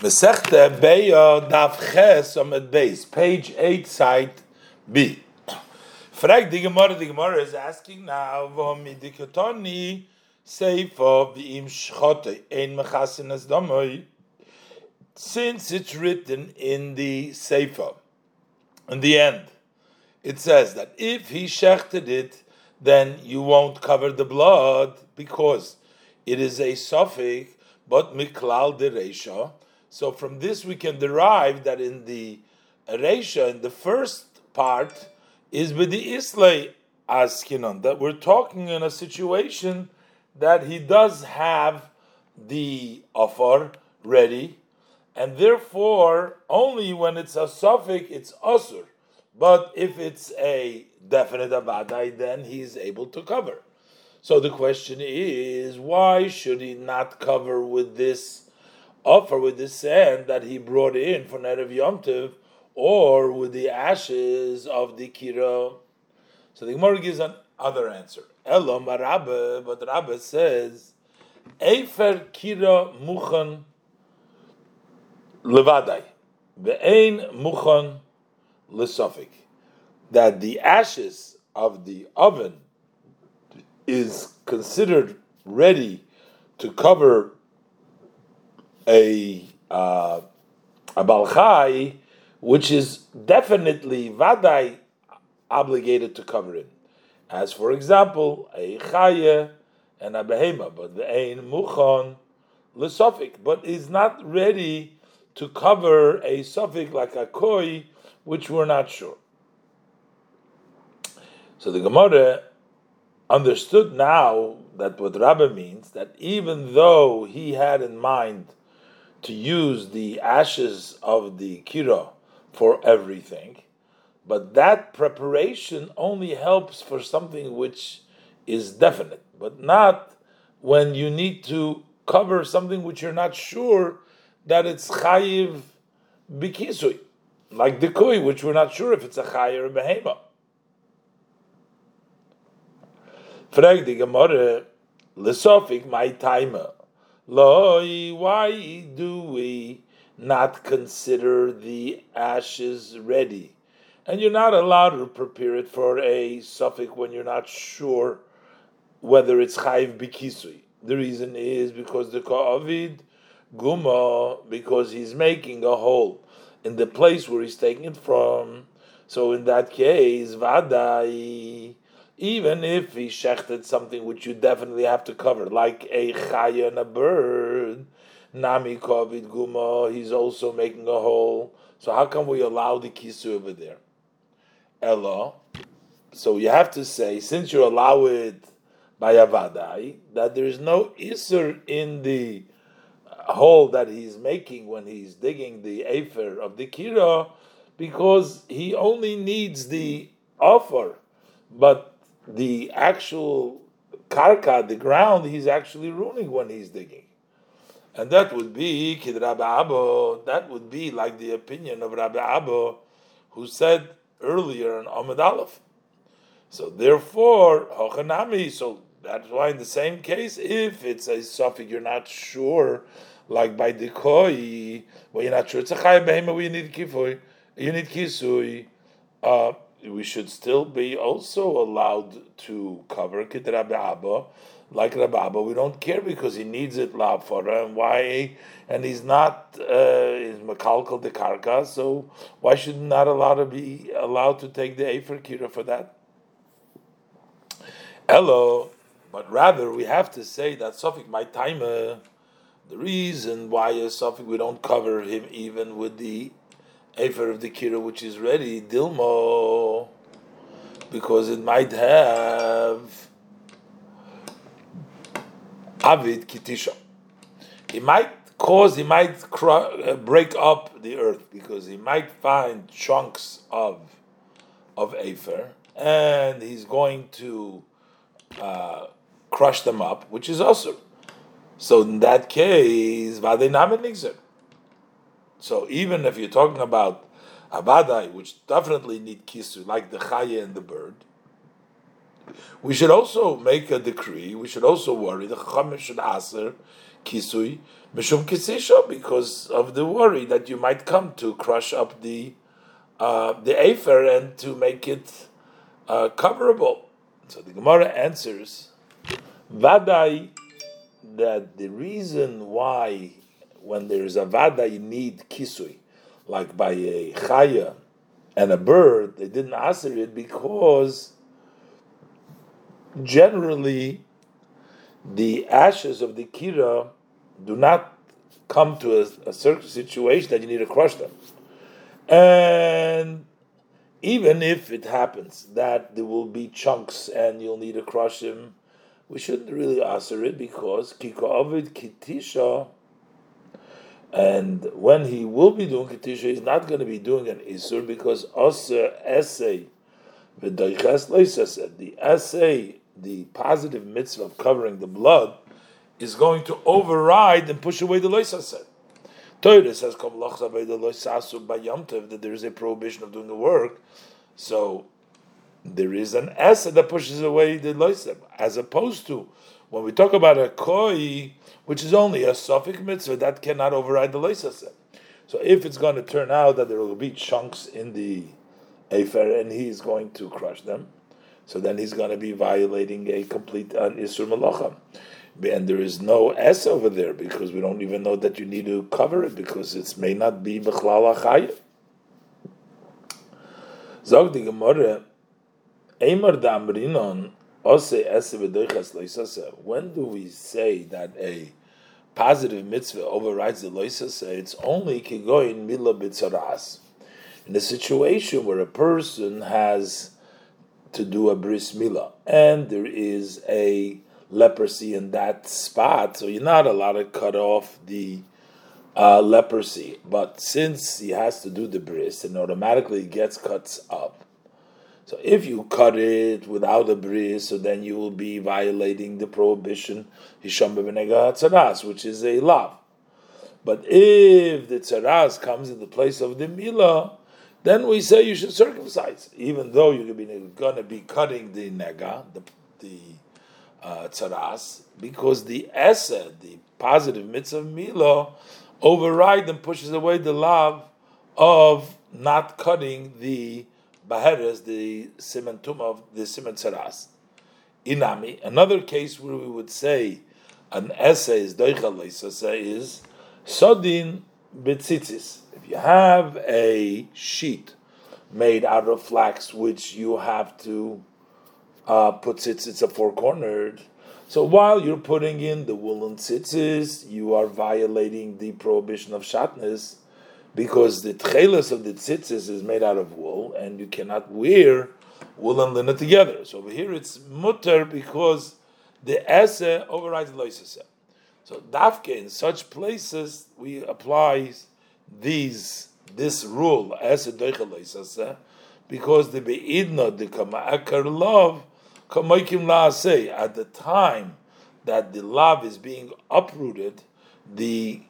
Mesechte Beya Daf Ches Amid Beis, page 8, site B. Frag the Gemara, the Gemara is asking now, Vomi Dikotoni Seifa V'im Shchote Ein Mechasin as Damoy, since it's written in the Seifa, in the end, it says that if he shechted it, then you won't cover the blood because it is a suffix, but miklal de reisha. So from this we can derive that in the reisha, in the first part, is with the islay askinon, that we're talking in a situation that he does have the offer ready, and therefore only when it's a suffix it's asur. But if it's a definite abadai, then he's able to cover. So the question is, why should he not cover with this offer, with the sand that he brought in for Nerev Yom Tov, or with the ashes of the kira? So the Gemara gives an other answer. Elam Rabbe, but Rabbe says, Efer kira muchan levadai, ve'ein muchan lesofik. That the ashes of the oven is considered ready to cover a uh, a balchai, which is definitely vadai obligated to cover it. As for example, a chaya and a behema, but the ein muchon lesofik, but is not ready to cover a suffix like a koi, which we're not sure. So the Gemara understood now that what Rabbi means that even though he had in mind to use the ashes of the kira for everything, but that preparation only helps for something which is definite, but not when you need to cover something which you're not sure that it's chayiv bikisui, like the koi, which we're not sure if it's a chayiv or a behema. Frag Gemorre, Lesofik, my timer. Loi, why do we not consider the ashes ready? And you're not allowed to prepare it for a suffix when you're not sure whether it's chayiv bikisui. The reason is because the ka'avid guma, because he's making a hole in the place where he's taking it from. So in that case, vadai even if he shechted something which you definitely have to cover, like a chaya and a bird, nami kovid guma, he's also making a hole. So how come we allow the kisu over there? Ella. So you have to say, since you allow it by avadai, that there is no isur in the hole that he's making when he's digging the afer of the kira, because he only needs the offer, but the actual karka, the ground, he's actually ruining when he's digging. And that would be Kid Rabbi that would be like the opinion of Rabbi Abba, who said earlier in Ahmed Aleph. So therefore, Hochanami, so that's why in the same case, if it's a suffix you're not sure, like by the koi, well you're not sure it's a chay behema, we need kifui, you need kisui, uh, we should still be also allowed to cover Abba, like Rabbi We don't care because he needs it la'afara, and why? And he's not uh, is makalkal de karka, so why should not allow to be allowed to take the efer kira for that? Hello, but rather we have to say that Sofik my timer. The reason why a Sofik we don't cover him even with the Efer of the Kira which is ready, Dilmo, because it might have Avid Kitisha. It might cause, he might cr- break up the earth because he might find chunks of of Afer and he's going to uh, crush them up, which is also. So in that case, Vadenamin Nixer. So even if you're talking about abadai, which definitely need kisu, like the chaya and the bird, we should also make a decree. We should also worry. The chachamim should aser kisui mishum kisisha because of the worry that you might come to crush up the uh, the afer and to make it uh, coverable. So the Gemara answers, Vadai, that the reason why when there is a vada you need kisui, like by a chaya and a bird, they didn't answer it because generally the ashes of the kira do not come to a, a certain situation that you need to crush them. And even if it happens that there will be chunks and you'll need to crush them, we shouldn't really answer it because kika ovid kitisha, and when he will be doing kitisha, he's not going to be doing an isur because aser essay the essay, the positive mitzvah of covering the blood, is going to override and push away the loisaseh. Torah says that there is a prohibition of doing the work, so there is an asset that pushes away the loisem, as opposed to when we talk about a koi, which is only a suffix mitzvah that cannot override the loisasem. So if it's going to turn out that there will be chunks in the afer and he's going to crush them, so then he's going to be violating a complete uh, isur malacha and there is no S over there because we don't even know that you need to cover it because it may not be Bechlal Achayah. Zog die Gemorre, Eimer Damrinon, When do we say that a positive mitzvah overrides the Loisase? It's only Kigoin Mila B'tzaras. In a situation where a person has to do a bris milah and there is a leprosy in that spot, so you're not allowed to cut off the uh, leprosy. But since he has to do the bris, and automatically gets cut up. So if you cut it without a bris, so then you will be violating the prohibition hisham which is a lav. But if the tzaras comes in the place of the milah, then we say you should circumcise, even though you're going to be cutting the nega, the, the uh, tzaras because the esa, the positive mitzvah milo, override and pushes away the love of not cutting the baheres, the simentum of the simen tzaras. Inami, another case where we would say an essay is doichal is sodin betzitzis. If you have a sheet made out of flax, which you have to uh, puts its a four cornered. So while you're putting in the woolen tzitzis, you are violating the prohibition of shatnez, because the tchelas of the tzitzis is made out of wool, and you cannot wear wool and linen together. So over here it's mutter because the ese overrides the loisese. So dafke in such places we apply these this rule ese because the beidna the kama'akar love kama'ikim laase, at the time that the love is being uprooted, the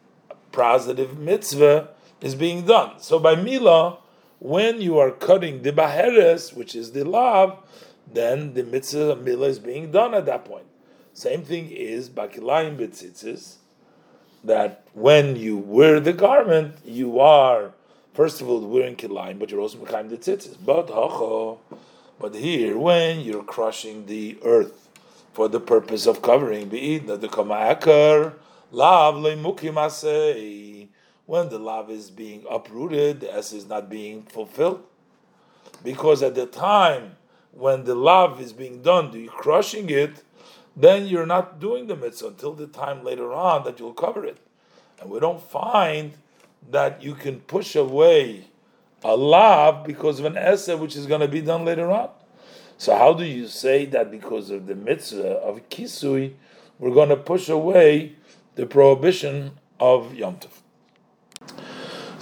positive mitzvah is being done. So by Mila, when you are cutting the baheres, which is the love, then the mitzvah of Mila is being done at that point. Same thing is bakilayim betzitzis, that when you wear the garment, you are first of all wearing kilayim, but you're also making the tzitzis. But but here, when you're crushing the earth for the purpose of covering, the lav when the love is being uprooted, the s is not being fulfilled. Because at the time when the love is being done, you're crushing it, then you're not doing the mitzvah until the time later on that you'll cover it. And we don't find that you can push away a love because of an essa which is going to be done later on. So how do you say that because of the mitzvah of kisui, we're going to push away the prohibition of Yom Tov?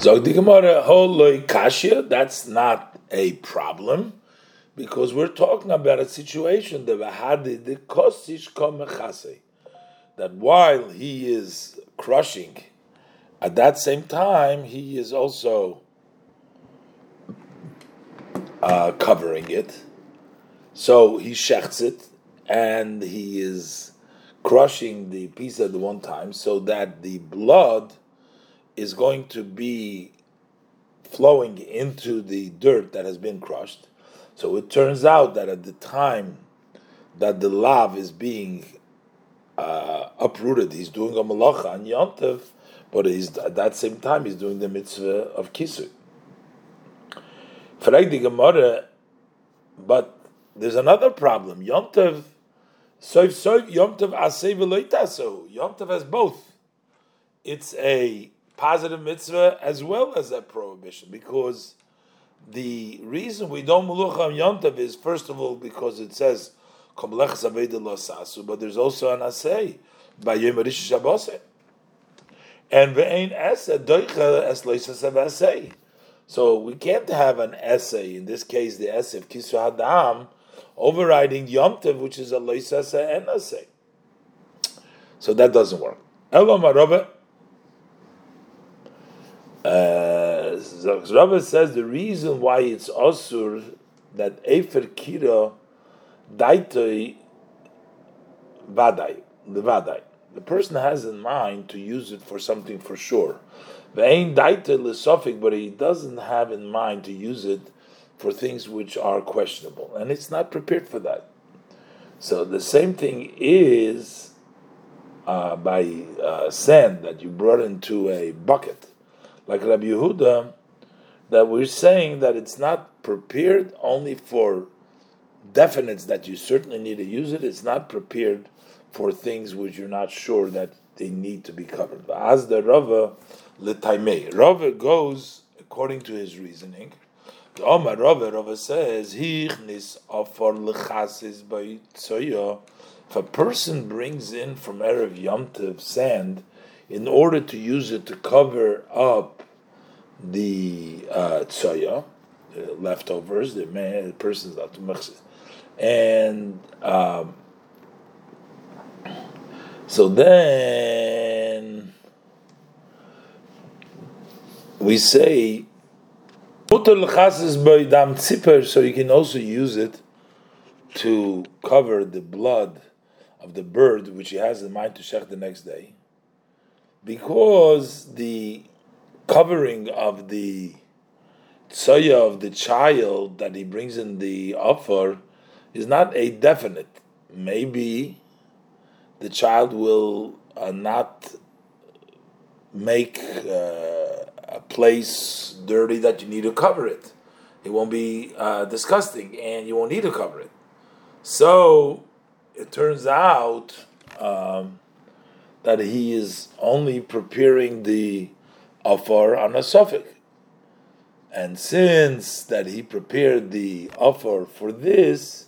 Zog kashya, that's not a problem because we're talking about a situation that that while he is crushing, at that same time he is also uh, covering it. So he shechts it, and he is crushing the piece at the one time so that the blood is going to be flowing into the dirt that has been crushed. So it turns out that at the time that the lav is being uh, uprooted, he's doing a malacha and yontev, but he's, at that same time he's doing the mitzvah of kisui. But there's another problem. Yontev, soif yontev asay v'loitaso. Yontev has both. It's a positive mitzvah as well as a prohibition because the reason we don't mulucha yontav is first of all because it says but there's also an asay by Yom Shabbos. And ve'ein esa doicha es asay. So we can't have an essay, in this case the essay of Hadam, overriding Yom Tov, which is a loisasa and essay. So that doesn't work. Rabbi. Uh, Rabbi says the reason why it's asur that Efer Kira Daitoi Vadai, the Vadai. The person has in mind to use it for something for sure. Ve'ein Daitoi Lisofik, but he doesn't have in mind to use it for things which are questionable, and it's not prepared for that. So the same thing is uh, by uh, sand that you brought into a bucket, like Rabbi Yehuda, that we're saying that it's not prepared only for definites that you certainly need to use it. It's not prepared for things which you're not sure that they need to be covered. As the Rava letaimei, Rava goes according to his reasoning. The Omar Rava Rava says hichnis afar lechasis by tzoya. If a person brings in from erev yomtiv sand in order to use it to cover up the uh, tzoya, the leftovers, the man, the person's not and um, so then we say so you can also use it to cover the blood of the bird which he has in mind to shech the next day because the covering of the tzoya of the child that he brings in the offer is not a definite. Maybe the child will uh, not make uh, a place dirty that you need to cover it. It won't be uh, disgusting, and you won't need to cover it. So it turns out um, that he is only preparing the offer on a suffix. And since that he prepared the offer for this,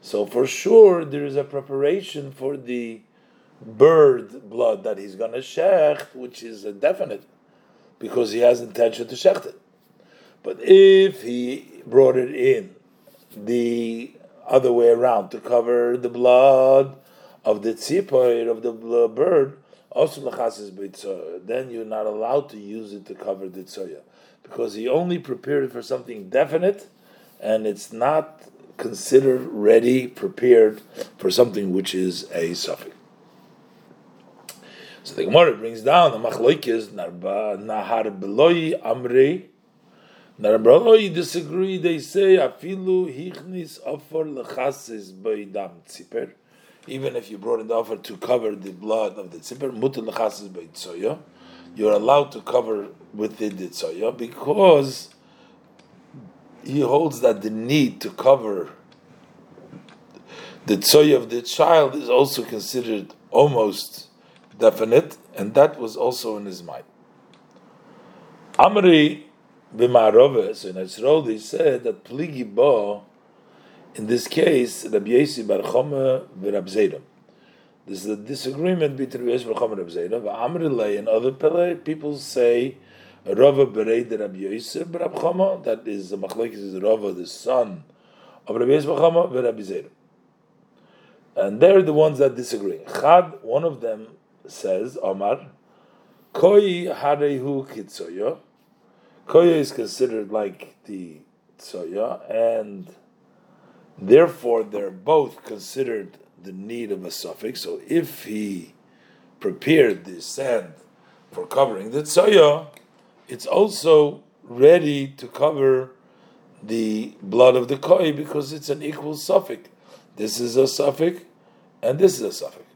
so for sure, there is a preparation for the bird blood that he's going to shecht, which is a definite, because he has intention to shecht it. But if he brought it in the other way around to cover the blood of the tzipoid of the bird, then you're not allowed to use it to cover the tzoya, because he only prepared it for something definite, and it's not considered ready, prepared for something which is a suffix. So the Gemara brings down the machloikis nahar beloi amri. Nahar disagree. They say afilu hichnis offer lechasis beidam tziper. Even if you brought the offer to cover the blood of the tziper, mutar lechasis beitzoya, you're allowed to cover within the tzoya because he holds that the need to cover the tzoy of the child is also considered almost definite, and that was also in his mind. Amri b'ma'arove, so in Yisrael they said that pligi bo, in this case, Rabbi Yesi bar Chome v'Rab Zedom. This is a disagreement between Rabbi Yesi bar Chome and Rabbi Zedom. Amri lay and other people say Rava Berei Rabbi Yosef Bar Chama, that is the Machlekes is Rava, the son of Rabbi Yosef Chama, Rabbi Zera. And they're the ones that disagree. Chad, one of them says, Omar, Koi Harehu Kitsoya. Koya is considered like the Tsoya, and therefore they're both considered the need of a suffix. So if he prepared the sand for covering the tsoya, it's also ready to cover the blood of the koi because it's an equal suffix. This is a suffix, and this is a suffix.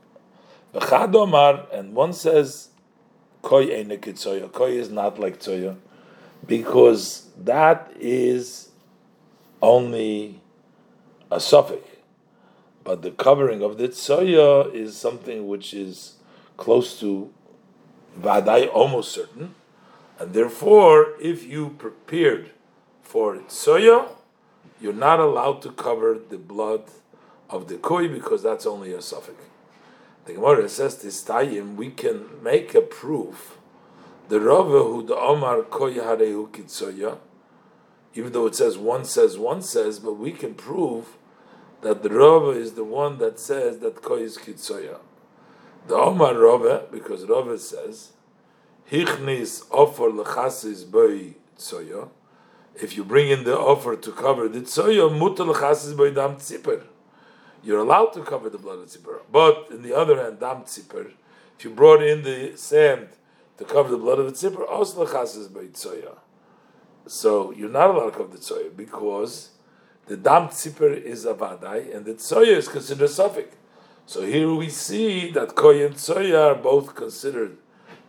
And one says, koi tsoya. Koi is not like tsoya because that is only a suffix. But the covering of the tsoya is something which is close to vadai, almost certain. And therefore, if you prepared for tsoya, you're not allowed to cover the blood of the koi because that's only a suffix. The Gemara says this tayim, we can make a proof. The Rava who the Omar koi harehu kitsoya, even though it says one says one says, but we can prove that the Rava is the one that says that koi is kitsoya. The Omar Rava, because Rava says, Hichnis offer lechasis boy tsoya. If you bring in the offer to cover the tsoya, mutal lechasis boy dam tzipper you're allowed to cover the blood of tzipor. But in the other hand, dam tzipor, if you brought in the sand to cover the blood of the also is by tzoya. So you're not allowed to cover the tzoya because the dam tzipor is a vadai and the tzoya is considered a suffix. So here we see that koy and tzoya are both considered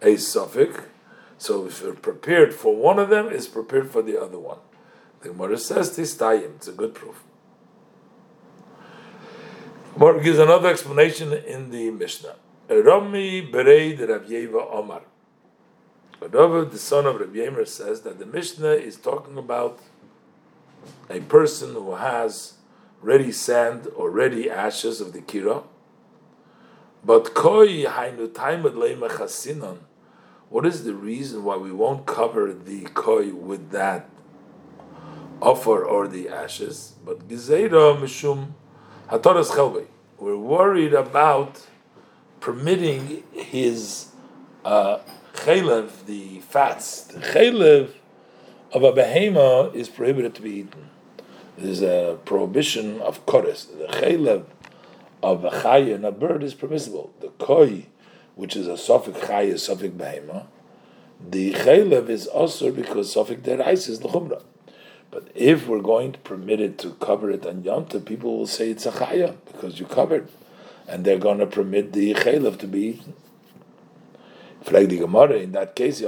a suffix. So if you're prepared for one of them, it's prepared for the other one. The Gemara says this tayim. It's a good proof. Gemara gives another explanation in the Mishnah. Rami Bereid Rav Yeva Omar. Rav, the son of Rav Yemer, says that the Mishnah is talking about a person who has ready sand or ready ashes of the kira, but koi hainu leimachasinon. What is the reason why we won't cover the koi with that offer or the ashes? But gizeira mishum Hatoras Chelvei. We're worried about permitting his uh, chalev, the fats. The chalev of a behema is prohibited to be eaten. There's a prohibition of kores. The chalev of a chay and a bird is permissible. The koi, which is a sofik chay, a sofik behema, the chalev is also because sofik derais is the chumrah. But if we're going to permit it to cover it on Yom people will say it's a chaya because you covered, and they're going to permit the chaylev to be eaten. In that case,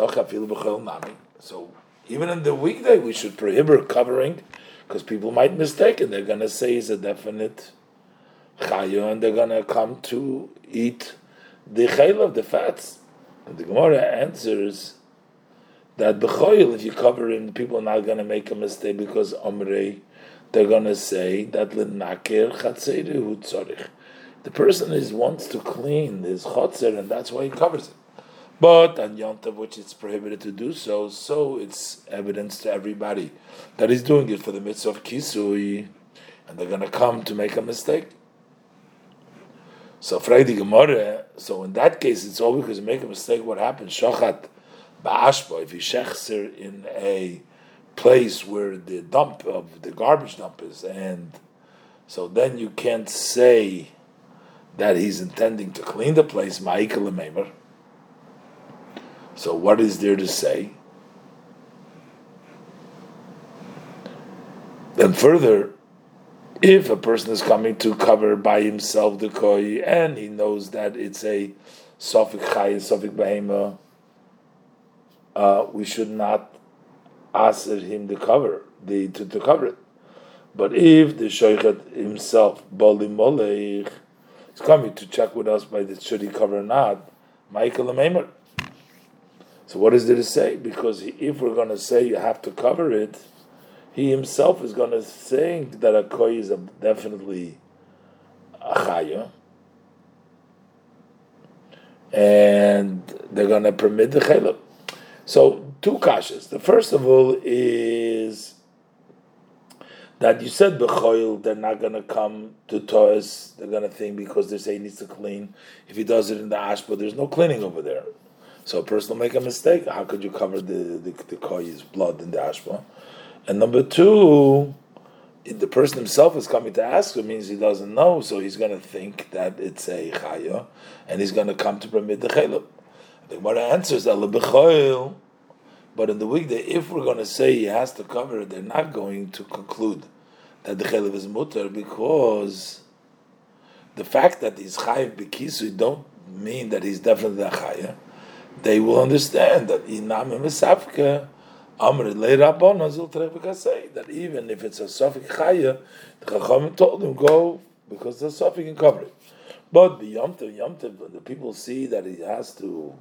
so even in the weekday, we should prohibit covering because people might mistake and they're going to say it's a definite chaya, and they're going to come to eat the chaylev, the fats. And the Gemara answers that b'choil, if you cover him, people are not going to make a mistake because omrei, they're going to say that l'nakir chatzerihu tzorich. The person is wants to clean his chotzer, and that's why he covers it. But on Yontav, which it's prohibited to do so, so it's evidence to everybody that he's doing it for the mitzvah of kisui, and they're going to come to make a mistake. So Friday Gemara, so in that case, it's all because you make a mistake. What happens? Shochat ba'ashba, if you shechser in a place where the dump of the garbage dump is, and so then you can't say that he's intending to clean the place, ma'ikal So what is there to say? Then further, if a person is coming to cover by himself the koi and he knows that it's a sofik chay, sofik behema, uh, we should not ask him to cover the to, to cover it. But if the shaychet himself, Bali Molech, is coming to check with us by the should he cover or not, Michael Amaimer. So what is there to say? Because if we're going to say you have to cover it, he himself is going to think that a koi is a, definitely a chaya, and they're going to permit the chalab. So two kashas. The first of all is that you said bechoil, they're not going to come to Toas. They're going to think because they say he needs to clean. If he does it in the ash, but there's no cleaning over there. So a person will make a mistake. How could you cover the the, the blood in the ashba? And number two, the person himself is coming to ask him means he doesn't know, so he's going to think that it's a chaya, and he's going to come to permit the chaylim. The Gemara answers that but in the weekday, if we're going to say he has to cover it, they're not going to conclude that the chaylim is mutter because the fact that he's chayiv bikisu don't mean that he's definitely a chaya. They will understand that inam misafka that even if it's a Safik Chaya, the Chachamim told him, go, because the Safik can cover it. But the Yomtiv, Yomtiv, the people see that he has to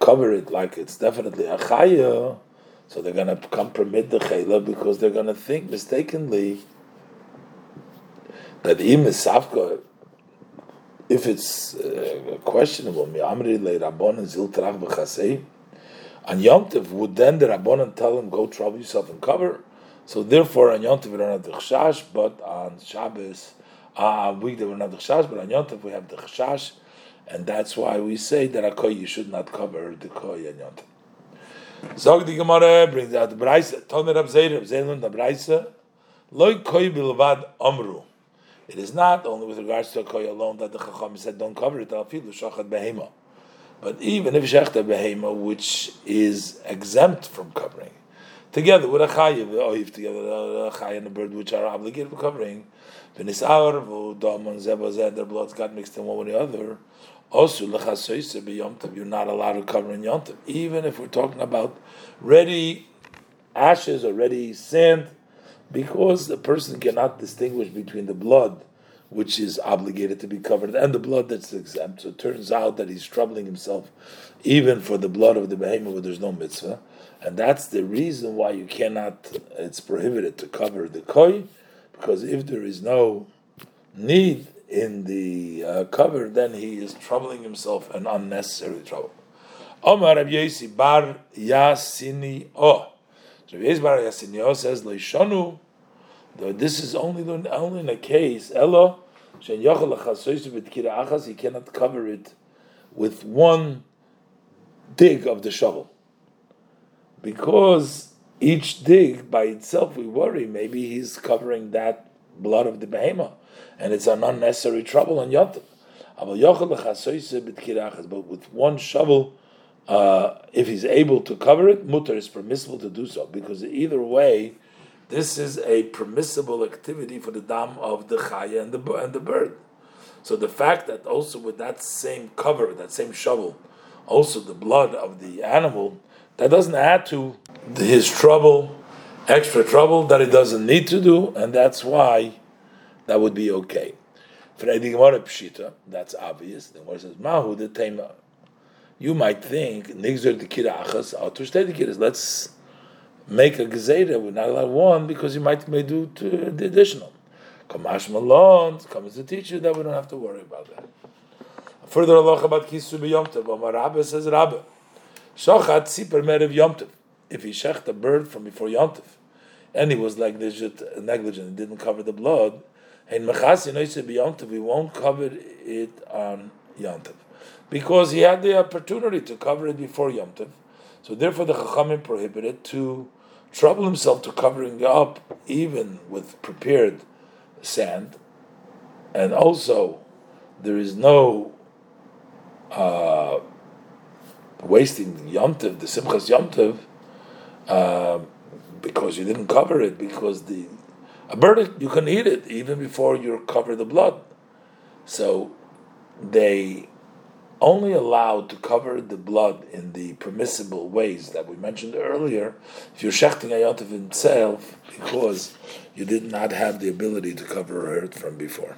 cover it like it's definitely a Chaya, so they're going to come permit the Chayla because they're going to think mistakenly that Im is Safka, if it's uh, questionable, on Yom Tov, would then the Rabbanan tell him, go trouble yourself and cover? So therefore, on Yom Tov we don't have the Chashash, but on Shabbos, uh, weekday we don't have the Chashash, but on Yom Tov we have the Chashash, and that's why we say that a Koy, you should not cover the Koy on Yom Tov. Zog the Gemara brings out the Braisa, Tomer Rab Zeir, Rab Zeir, the Braisa, Loi Koy bilvad Amru. It is not only with regards to a Koy alone that the Chacham said, don't cover it, Al Filu Shachat Behemah. But even if shechta behema, which is exempt from covering, together with a chayiv, oif, together with a chayiv and a bird, which are obligated for covering, v'nisar, v'dom, zebazeh, their blood's got mixed in one with the other, also lechasoyse b'yomtav, you're not allowed to cover in yomtav, even if we're talking about ready ashes or ready sand, because the person cannot distinguish between the blood which is obligated to be covered, and the blood that's exempt. So it turns out that he's troubling himself even for the blood of the behemoth where there's no mitzvah. And that's the reason why you cannot, it's prohibited to cover the koi, because if there is no need in the uh, cover, then he is troubling himself an unnecessary trouble. Omar bar Yasini O. Rabbi Yosi bar Yasini says, Leishanu, this is only, only in a case, Ella, he cannot cover it with one dig of the shovel. Because each dig by itself, we worry, maybe he's covering that blood of the behemoth, and it's an unnecessary trouble on Yontif. But with one shovel, uh, if he's able to cover it, mutter is permissible to do so, because either way, this is a permissible activity for the dam of the chaya and the and the bird. So the fact that also with that same cover, that same shovel, also the blood of the animal, that doesn't add to his trouble, extra trouble that he doesn't need to do, and that's why that would be okay. For Pshita, that's obvious. The Gemara says, Mahu the Tema. You might think, Nigzer the Kirachas, the Kiras. Let's make a gezeda, we're not allowed one because you might may do the additional. Kamash Malon comes to teach you that we don't have to worry about that. Further Allah about Kisu Yomtev, Omar Rabbe says Rabbe. Shochat Sipar Merev Yomtev. If he shecht a bird from before Yomtev, and he was like negligent and didn't cover the blood, in Mechas Yomtev, we won't cover it on Yomtev. Because he had the opportunity to cover it before Yomtev. So therefore the Chachamim prohibited to trouble himself to covering up even with prepared sand, and also there is no uh, wasting yomtiv, the simchas yomtiv, uh, because you didn't cover it, because the a bird you can eat it even before you cover the blood. So they only allowed to cover the blood in the permissible ways that we mentioned earlier if you're shechting a himself because you did not have the ability to cover it from before.